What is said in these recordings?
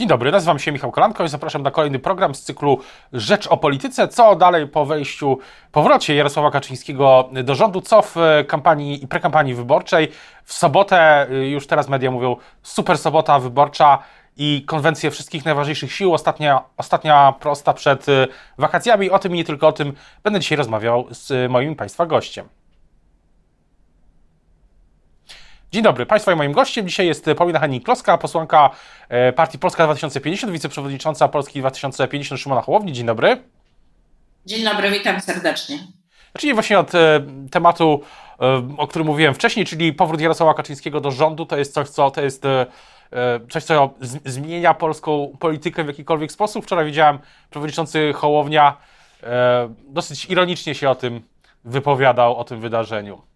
Dzień dobry, nazywam się Michał Kolanko i zapraszam na kolejny program z cyklu Rzecz o Polityce. Co dalej po wejściu, powrocie Jarosława Kaczyńskiego do rządu, co w kampanii i prekampanii wyborczej. W sobotę, już teraz media mówią, super sobota wyborcza i konwencje wszystkich najważniejszych sił. Ostatnia, ostatnia prosta przed wakacjami. O tym i nie tylko o tym będę dzisiaj rozmawiał z moim Państwa gościem. Dzień dobry, Państwa i moim gościem dzisiaj jest Paulina Henning-Kloska, posłanka e, Partii Polska 2050, wiceprzewodnicząca Polski 2050 Szymona Hołowni. Dzień dobry. Dzień dobry, witam serdecznie. Zacznijmy właśnie od e, tematu, e, o którym mówiłem wcześniej, czyli powrót Jarosława Kaczyńskiego do rządu. To jest coś, co to jest coś, co zmienia polską politykę w jakikolwiek sposób. Wczoraj widziałem przewodniczący Hołownia dosyć ironicznie się o tym wypowiadał, o tym wydarzeniu.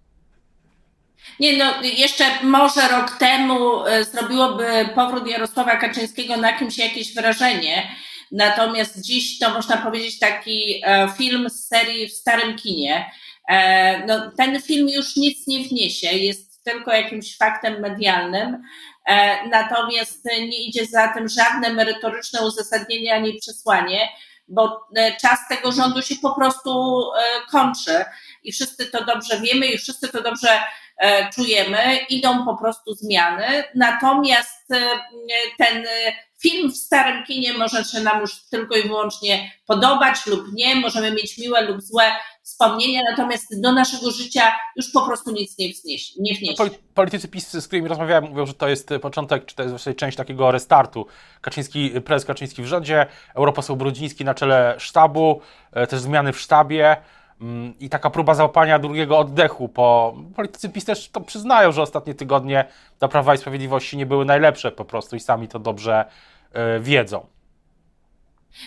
Nie, no jeszcze może rok temu e, zrobiłoby powrót Jarosława Kaczyńskiego na kimś jakieś wrażenie. Natomiast dziś to można powiedzieć taki e, film z serii w starym kinie. E, no, ten film już nic nie wniesie, jest tylko jakimś faktem medialnym. Natomiast nie idzie za tym żadne merytoryczne uzasadnienie ani przesłanie, bo czas tego rządu się po prostu kończy i wszyscy to dobrze wiemy i wszyscy to dobrze czujemy, idą po prostu zmiany. Natomiast e, ten film w starym kinie może się nam już tylko i wyłącznie podobać lub nie, możemy mieć miłe lub złe wspomnienia, natomiast do naszego życia już po prostu nic nie wniesie. Nie wniesie. Politycy PiS, z którymi rozmawiałem, mówią, że to jest początek, czy to jest właściwie część takiego restartu. Kaczyński, prezes Kaczyński w rządzie, europoseł Brudziński na czele sztabu, e, też zmiany w sztabie. Mm, i taka próba załapania drugiego oddechu, bo politycy PiS też to przyznają, że ostatnie tygodnie dla Prawa i Sprawiedliwości nie były najlepsze po prostu i sami to dobrze e, wiedzą.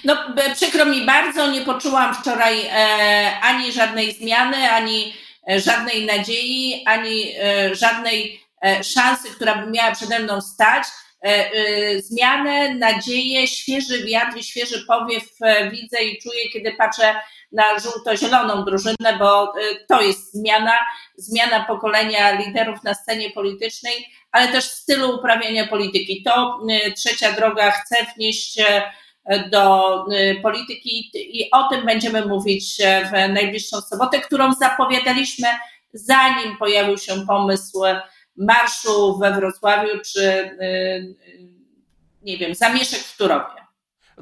No, przykro mi bardzo, nie poczułam wczoraj e, ani żadnej zmiany, ani e, żadnej nadziei, ani e, żadnej e, szansy, która by miała przede mną stać. E, zmianę, nadzieję, świeży wiatr i świeży powiew widzę i czuję, kiedy patrzę na żółto-zieloną drużynę, bo to jest zmiana, zmiana pokolenia liderów na scenie politycznej, ale też stylu uprawiania polityki. To trzecia droga chce wnieść do polityki i o tym będziemy mówić w najbliższą sobotę, którą zapowiadaliśmy zanim pojawił się pomysł marszu we Wrocławiu, czy nie wiem, zamieszek w Turowie.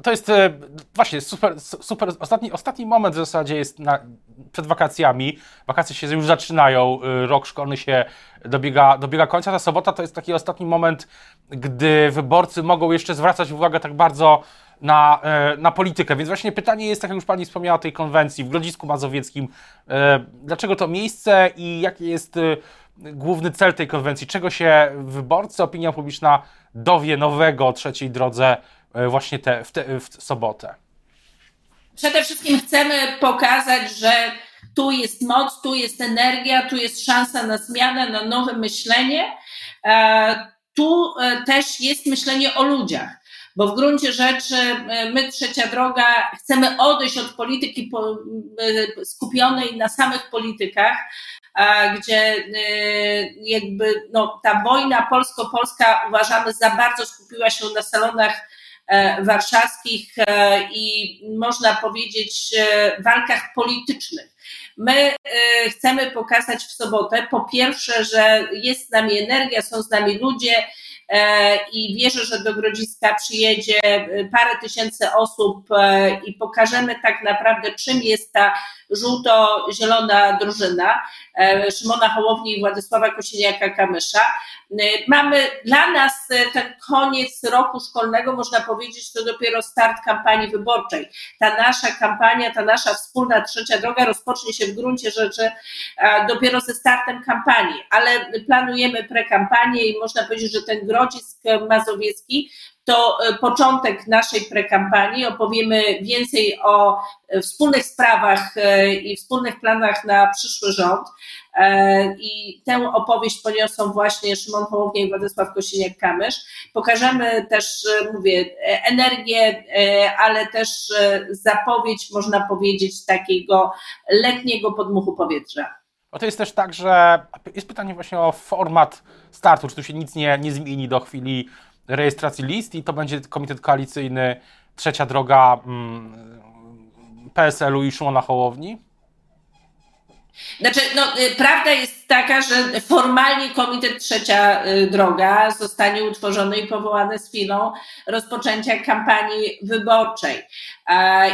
To jest e, właśnie super, super. Ostatni, ostatni moment w zasadzie jest na, przed wakacjami. Wakacje się już zaczynają, e, rok szkolny się dobiega, dobiega końca. Ta sobota to jest taki ostatni moment, gdy wyborcy mogą jeszcze zwracać uwagę tak bardzo na, e, na politykę. Więc właśnie pytanie jest, tak jak już Pani wspomniała o tej konwencji w Grodzisku Mazowieckim. Dlaczego to miejsce i jaki jest główny cel tej konwencji? Czego się wyborcy, opinia publiczna dowie nowego o trzeciej drodze E, właśnie te, w, te, w sobotę? Przede wszystkim chcemy pokazać, że tu jest moc, tu jest energia, tu jest szansa na zmianę, na nowe myślenie. E, tu e, też jest myślenie o ludziach, bo w gruncie rzeczy my, Trzecia Droga, chcemy odejść od polityki skupionej na samych politykach, gdzie jakby no, ta wojna polsko-polska uważamy za bardzo skupiła się na salonach E, warszawskich e, i można powiedzieć e, walkach politycznych. My chcemy pokazać w sobotę, po pierwsze, że jest z nami energia, są z nami ludzie, i wierzę, że do Grodziska przyjedzie parę tysięcy osób i pokażemy tak naprawdę, czym jest ta żółto-zielona drużyna Szymona Hołowni i Władysława Kosiniaka-Kamysza. Mamy dla nas ten koniec roku szkolnego, można powiedzieć, to dopiero start kampanii wyborczej. Ta nasza kampania, ta nasza wspólna trzecia droga rozpocznie się w gruncie rzeczy dopiero ze startem kampanii, ale planujemy prekampanię i można powiedzieć, że ten Grodzisk Mazowiecki to e, początek naszej prekampanii. Opowiemy więcej o wspólnych sprawach i wspólnych planach na przyszły rząd. I tę opowieść poniosą właśnie Szymon Hołownia i Władysław Kosiniak-Kamysz. Pokażemy też, mówię, energię, ale też zapowiedź, można powiedzieć, takiego letniego podmuchu powietrza. Bo to jest też tak, że jest pytanie właśnie o format startu, czy tu się nic nie, nie zmieni do chwili rejestracji list i to będzie komitet koalicyjny Trzecia Droga mm, PSL-u i Szymona Hołowni? Znaczy, no, y, prawda jest taka, że formalnie Komitet Trzecia y, Droga zostanie utworzony i powołany z chwilą rozpoczęcia kampanii wyborczej.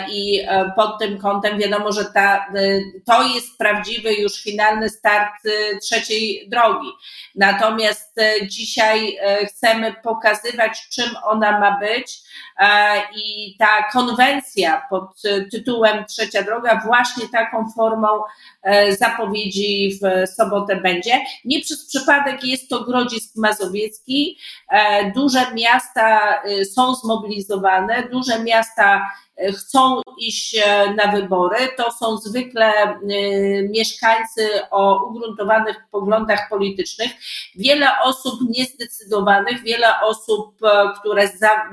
I e, pod tym kątem wiadomo, że ta, y, to jest prawdziwy już finalny start trzeciej drogi. Natomiast dzisiaj chcemy pokazywać, czym ona ma być i ta konwencja pod tytułem Trzecia Droga właśnie taką formą e, zapowiedzi w sobotę będzie. Nie przez przypadek jest to Grodzisk Mazowiecki. E, duże miasta e, są zmobilizowane, duże miasta chcą iść e, na wybory. To są zwykle e, mieszkańcy o ugruntowanych poglądach politycznych. Wiele osób niezdecydowanych, wiele osób, e, które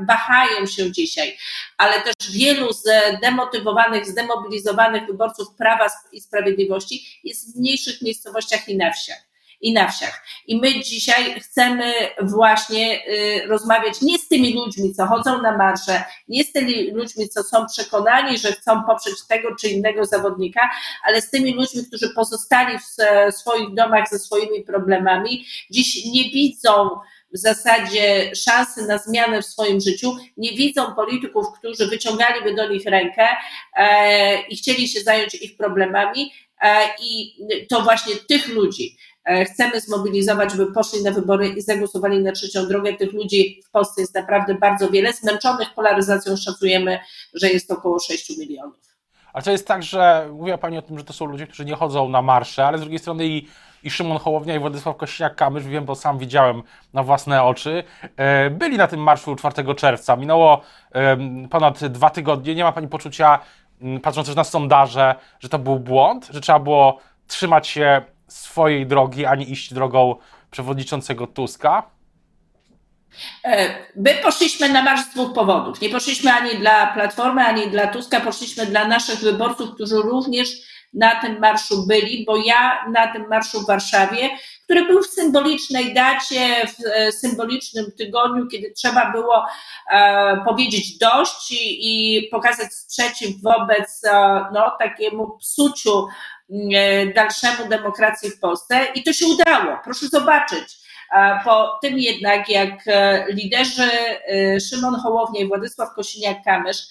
wahają się dzisiaj, ale też wielu zdemotywowanych, zdemobilizowanych wyborców Prawa i Sprawiedliwości jest w mniejszych miejscowościach i na wsiach i na wsiach. I my dzisiaj chcemy właśnie y, rozmawiać nie z tymi ludźmi, co chodzą na marsze, nie z tymi ludźmi, co są przekonani, że chcą poprzeć tego czy innego zawodnika, ale z tymi ludźmi, którzy pozostali w swoich domach ze swoimi problemami, dziś nie widzą w zasadzie szansy na zmianę w swoim życiu, nie widzą polityków, którzy wyciągaliby do nich rękę e, i chcieli się zająć ich problemami. E, I to właśnie tych ludzi, chcemy zmobilizować, by poszli na wybory i zagłosowali na trzecią drogę. Tych ludzi w Polsce jest naprawdę bardzo wiele. Zmęczonych polaryzacją szacujemy, że jest około 6 milionów. A to jest tak, że mówiła Pani o tym, że to są ludzie, którzy nie chodzą na marsze, ale z drugiej strony i, i Szymon Hołownia i Władysław Kośniak-Kamysz, wiem, bo sam widziałem na własne oczy, e, byli na tym marszu 4 czerwca. Minęło ponad dwa tygodnie. Nie ma Pani poczucia, patrząc też na sondaże, że to był błąd, że trzeba było trzymać się swojej drogi, ani iść drogą przewodniczącego Tuska? E, my poszliśmy na marsz z dwóch powodów. Nie poszliśmy ani dla Platformy, ani dla Tuska, poszliśmy dla naszych wyborców, którzy również na tym marszu byli, bo ja na tym marszu w Warszawie, który był w symbolicznej dacie, w symbolicznym tygodniu, kiedy trzeba było e, powiedzieć dość i, i pokazać sprzeciw wobec e, no, takiemu psuciu E, dalszemu demokracji w Polsce i to się udało. Proszę zobaczyć. Po tym jednak, jak e, liderzy e, Szymon Hołownia i Władysław Kosiniak-Kamysz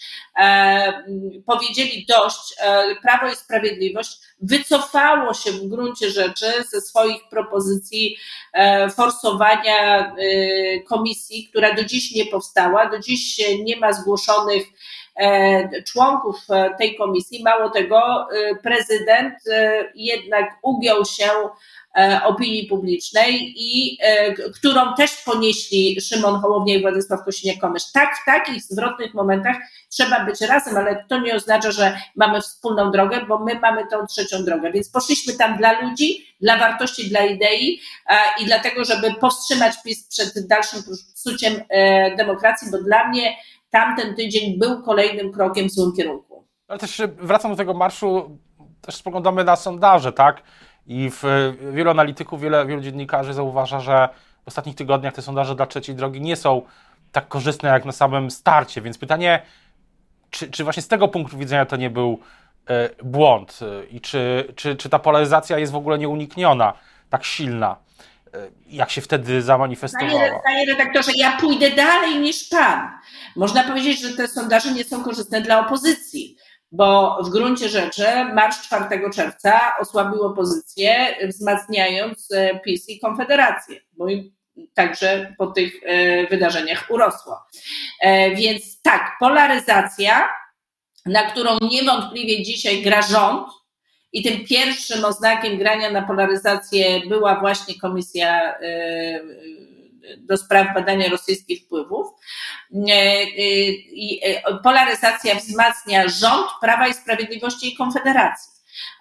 powiedzieli dość, Prawo i Sprawiedliwość wycofało się w gruncie rzeczy ze swoich propozycji forsowania komisji, która do dziś nie powstała, do dziś nie ma zgłoszonych E, członków e, tej komisji. Mało tego, e, prezydent jednak ugiął się opinii publicznej i którą też ponieśli Szymon Hołownia i Władysław Kosiniak-Kamysz. Tak, w takich zwrotnych momentach trzeba być razem, ale to nie oznacza, że mamy wspólną drogę, bo my mamy tą trzecią drogę. Więc poszliśmy tam dla ludzi, dla wartości, dla idei i dlatego, żeby powstrzymać PiS przed dalszym psuciem demokracji, bo dla mnie tamten tydzień był kolejnym krokiem w złym kierunku. Ale też wracam do tego marszu, też spoglądamy na sondaże, tak? I w, wielu analityków, wiele, wielu dziennikarzy zauważa, że w ostatnich tygodniach te sondaże dla trzeciej drogi nie są tak korzystne jak na samym starcie. Więc pytanie, czy, czy właśnie z tego punktu widzenia to nie był e, błąd i czy, czy, czy ta polaryzacja jest w ogóle nieunikniona, tak silna? E, jak się wtedy zamanifestowała. Panie redaktorze, ja pójdę dalej niż pan. Można powiedzieć, że te sondaże nie są korzystne dla opozycji, bo w gruncie rzeczy marsz 4 czerwca osłabił opozycję, wzmacniając e, PiS i Konfederację, bo także po tych e, wydarzeniach urosło. Więc tak, polaryzacja, na którą niewątpliwie dzisiaj gra rząd, i tym pierwszym oznakiem grania na polaryzację była właśnie Komisja do spraw badania rosyjskich wpływów. Y, polaryzacja wzmacnia rząd Prawa i Sprawiedliwości i Konfederacji.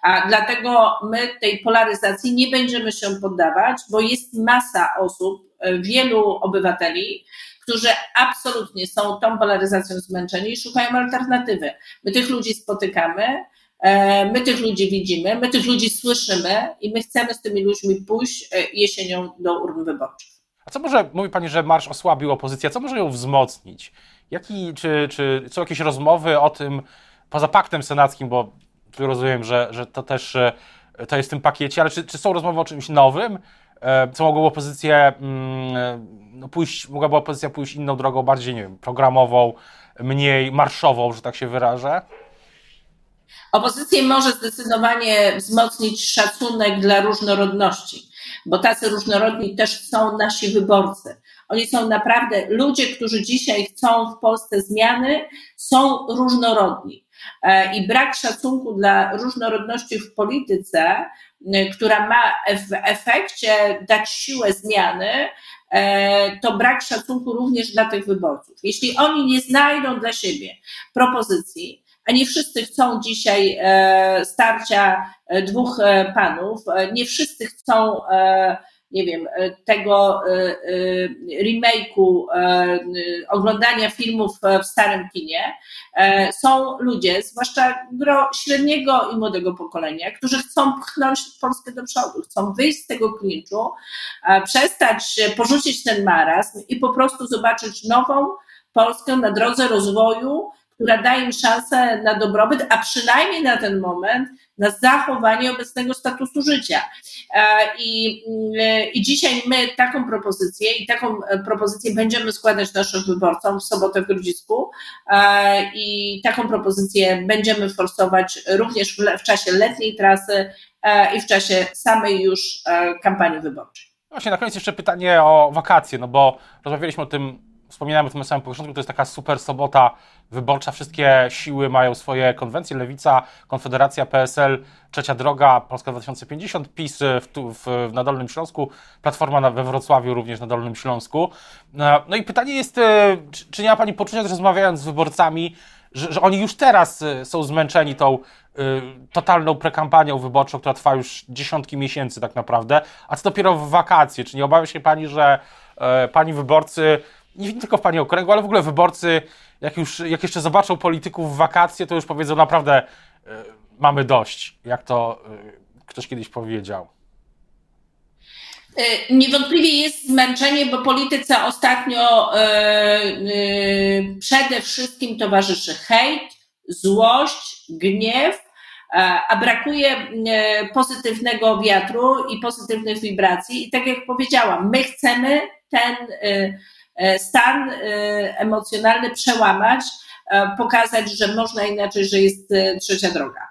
A dlatego my tej polaryzacji nie będziemy się poddawać, bo jest masa osób, wielu obywateli, którzy absolutnie są tą polaryzacją zmęczeni i szukają alternatywy. My tych ludzi spotykamy, E, my tych ludzi widzimy, my tych ludzi słyszymy i my chcemy z tymi ludźmi pójść e, jesienią do urn wyborczych. A co może, mówi Pani, że marsz osłabił opozycję, co może ją wzmocnić? Jaki, czy, czy są jakieś rozmowy o tym, poza paktem senackim, bo tu rozumiem, że, że to też to jest w tym pakiecie, ale czy, czy są rozmowy o czymś nowym? Co mogło opozycję mm, no pójść, mogłaby opozycja pójść inną drogą, bardziej, nie wiem, programową, mniej marszową, że tak się wyrażę? Opozycję może zdecydowanie wzmocnić szacunek dla różnorodności, bo tacy różnorodni też są nasi wyborcy. Oni są naprawdę, ludzie, którzy dzisiaj chcą w Polsce zmiany, są różnorodni. E, I brak szacunku dla różnorodności w polityce, która ma w efekcie dać siłę zmiany, e, to brak szacunku również dla tych wyborców. Jeśli oni nie znajdą dla siebie propozycji, a nie wszyscy chcą dzisiaj e, starcia e, dwóch e, panów, nie wszyscy chcą nie wiem, tego remake'u, oglądania filmów w starym kinie, są ludzie, zwłaszcza gro średniego i młodego pokolenia, którzy chcą pchnąć Polskę do przodu, chcą wyjść z tego klinczu, przestać, porzucić ten marazm i po prostu zobaczyć nową Polskę na drodze rozwoju, która daje im szansę na dobrobyt, a przynajmniej na ten moment na zachowanie obecnego statusu życia. E, I, mm, I dzisiaj my taką propozycję i taką e, propozycję będziemy składać naszym wyborcom w sobotę w Grodzisku e, i taką propozycję będziemy forsować również w, w czasie letniej trasy i w czasie samej już kampanii wyborczej. Właśnie na koniec jeszcze pytanie o wakacje, no bo rozmawialiśmy o tym wspominałem o tym na samym początku, to jest taka super sobota wyborcza. Wszystkie siły mają swoje konwencje. Lewica, Konfederacja, PSL, Trzecia Droga, Polska 2050, PiS w, w, na Dolnym Śląsku, Platforma na, we Wrocławiu również na Dolnym Śląsku. No, no i pytanie jest, e, czy, czy nie ma Pani poczucia, że rozmawiając z wyborcami, że, że, oni już teraz e, są zmęczeni tą y, totalną prekampanią wyborczą, która trwa już dziesiątki miesięcy tak naprawdę, a co dopiero w wakacje. Czy nie obawia się Pani, że y, Pani wyborcy nie tylko w Pani okręgu, ale w ogóle wyborcy, jak już, jak jeszcze zobaczą polityków w wakacje, to już powiedzą naprawdę y, mamy dość, jak to y, ktoś kiedyś powiedział. E, niewątpliwie jest zmęczenie, bo polityce ostatnio przede wszystkim towarzyszy hejt, złość, gniew, a brakuje pozytywnego wiatru i pozytywnych wibracji. I tak jak powiedziałam, my chcemy ten stan e, emocjonalny przełamać, e, pokazać, że można inaczej, że jest trzecia droga.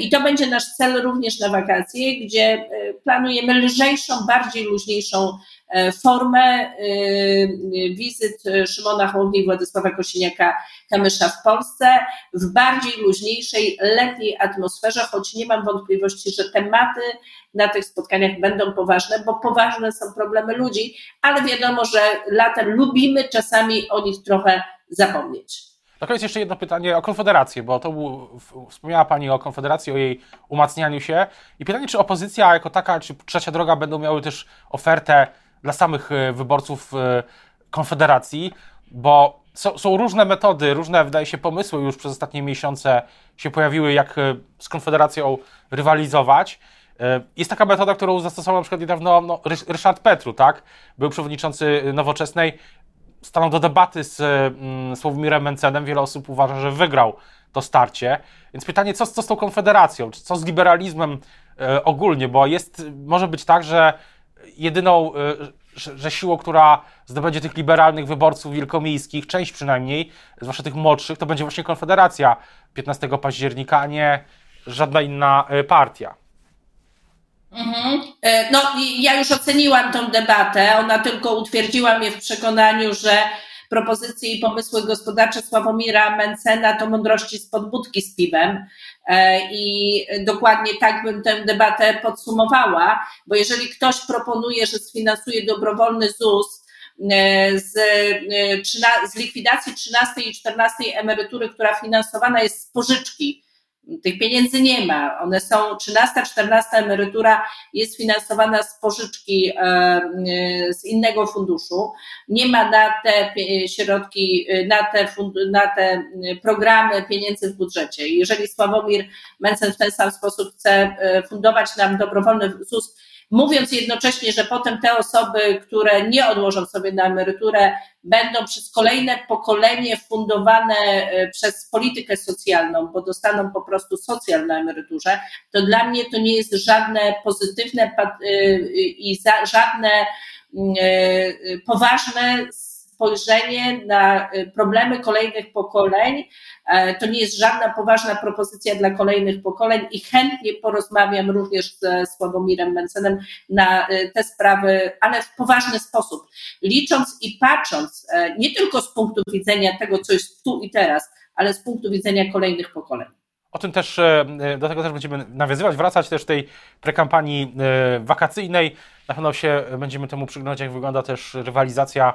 I to będzie nasz cel również na wakacje, gdzie planujemy lżejszą, bardziej luźniejszą formę wizyt Szymona Hołowni i Władysława Kosiniaka-Kamysza w Polsce w bardziej luźniejszej, letniej atmosferze, choć nie mam wątpliwości, że tematy na tych spotkaniach będą poważne, bo poważne są problemy ludzi, ale wiadomo, że latem lubimy czasami o nich trochę zapomnieć. Na koniec jeszcze jedno pytanie o Konfederację, bo to wspomniała Pani o Konfederacji, o jej umacnianiu się. I pytanie, czy opozycja jako taka, czy Trzecia Droga będą miały też ofertę dla samych e, wyborców e, Konfederacji, bo są, są, różne metody, różne, wydaje się, pomysły już przez ostatnie miesiące się pojawiły, jak e, z Konfederacją rywalizować. Jest taka metoda, którą zastosował na przykład niedawno no, Ryszard Petru, tak? Był przewodniczący Nowoczesnej, stanął do debaty z mm, Sławomirem Mencenem. Wiele osób uważa, że wygrał to starcie. Więc pytanie, co, co z tą konfederacją? Co z liberalizmem ogólnie? Bo jest, może być tak, że jedyną, e, że, siłą, która zdobędzie tych liberalnych wyborców wielkomiejskich, część przynajmniej, zwłaszcza tych młodszych, to będzie właśnie Konfederacja 15 października, a nie żadna inna e, partia. Mhm. E, no, ja już oceniłam tą debatę. Ona tylko utwierdziła mnie w przekonaniu, że propozycje i pomysły gospodarcze Sławomira Mencena to mądrości z podbudki z piwem. E, I dokładnie tak bym tę debatę podsumowała, bo jeżeli ktoś proponuje, że sfinansuje dobrowolny ZUS, e, z, z likwidacji 13 i 14 emerytury, która finansowana jest z pożyczki, tych pieniędzy nie ma. One są, 13, 14 emerytura jest finansowana z pożyczki e, e, z innego funduszu. Nie ma na te środki, na te, na te programy pieniędzy w budżecie. Jeżeli Sławomir Mencen w ten sam sposób chce e, fundować nam dobrowolny ZUS, mówiąc jednocześnie, że potem te osoby, które nie odłożą sobie na emeryturę, będą przez kolejne pokolenie fundowane e, przez politykę socjalną, bo dostaną po prostu socjal na emeryturze, to dla mnie to nie jest żadne pozytywne i żadne mm, poważne spojrzenie na y, problemy kolejnych pokoleń. E, to nie jest żadna poważna propozycja dla kolejnych pokoleń i chętnie porozmawiam również ze Sławomirem Mencenem na y, te sprawy, ale w poważny sposób. Licząc i patrząc e, nie tylko z punktu widzenia tego, co jest tu i teraz, ale z punktu widzenia kolejnych pokoleń. O tym też, e, do tego też będziemy nawiązywać, wracać też tej prekampanii wakacyjnej. Na pewno się będziemy temu przyglądać, jak wygląda też rywalizacja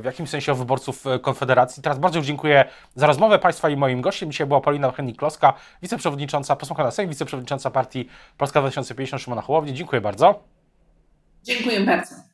w jakimś sensie wyborców e, Konfederacji. Teraz bardzo dziękuję za rozmowę Państwa i moim gościem. Dzisiaj była Paulina Hennik-Kloska, wiceprzewodnicząca, posłanka na Sejm, wiceprzewodnicząca partii Polska 2050 Szymona Hołowni. Dziękuję bardzo. Dziękuję bardzo.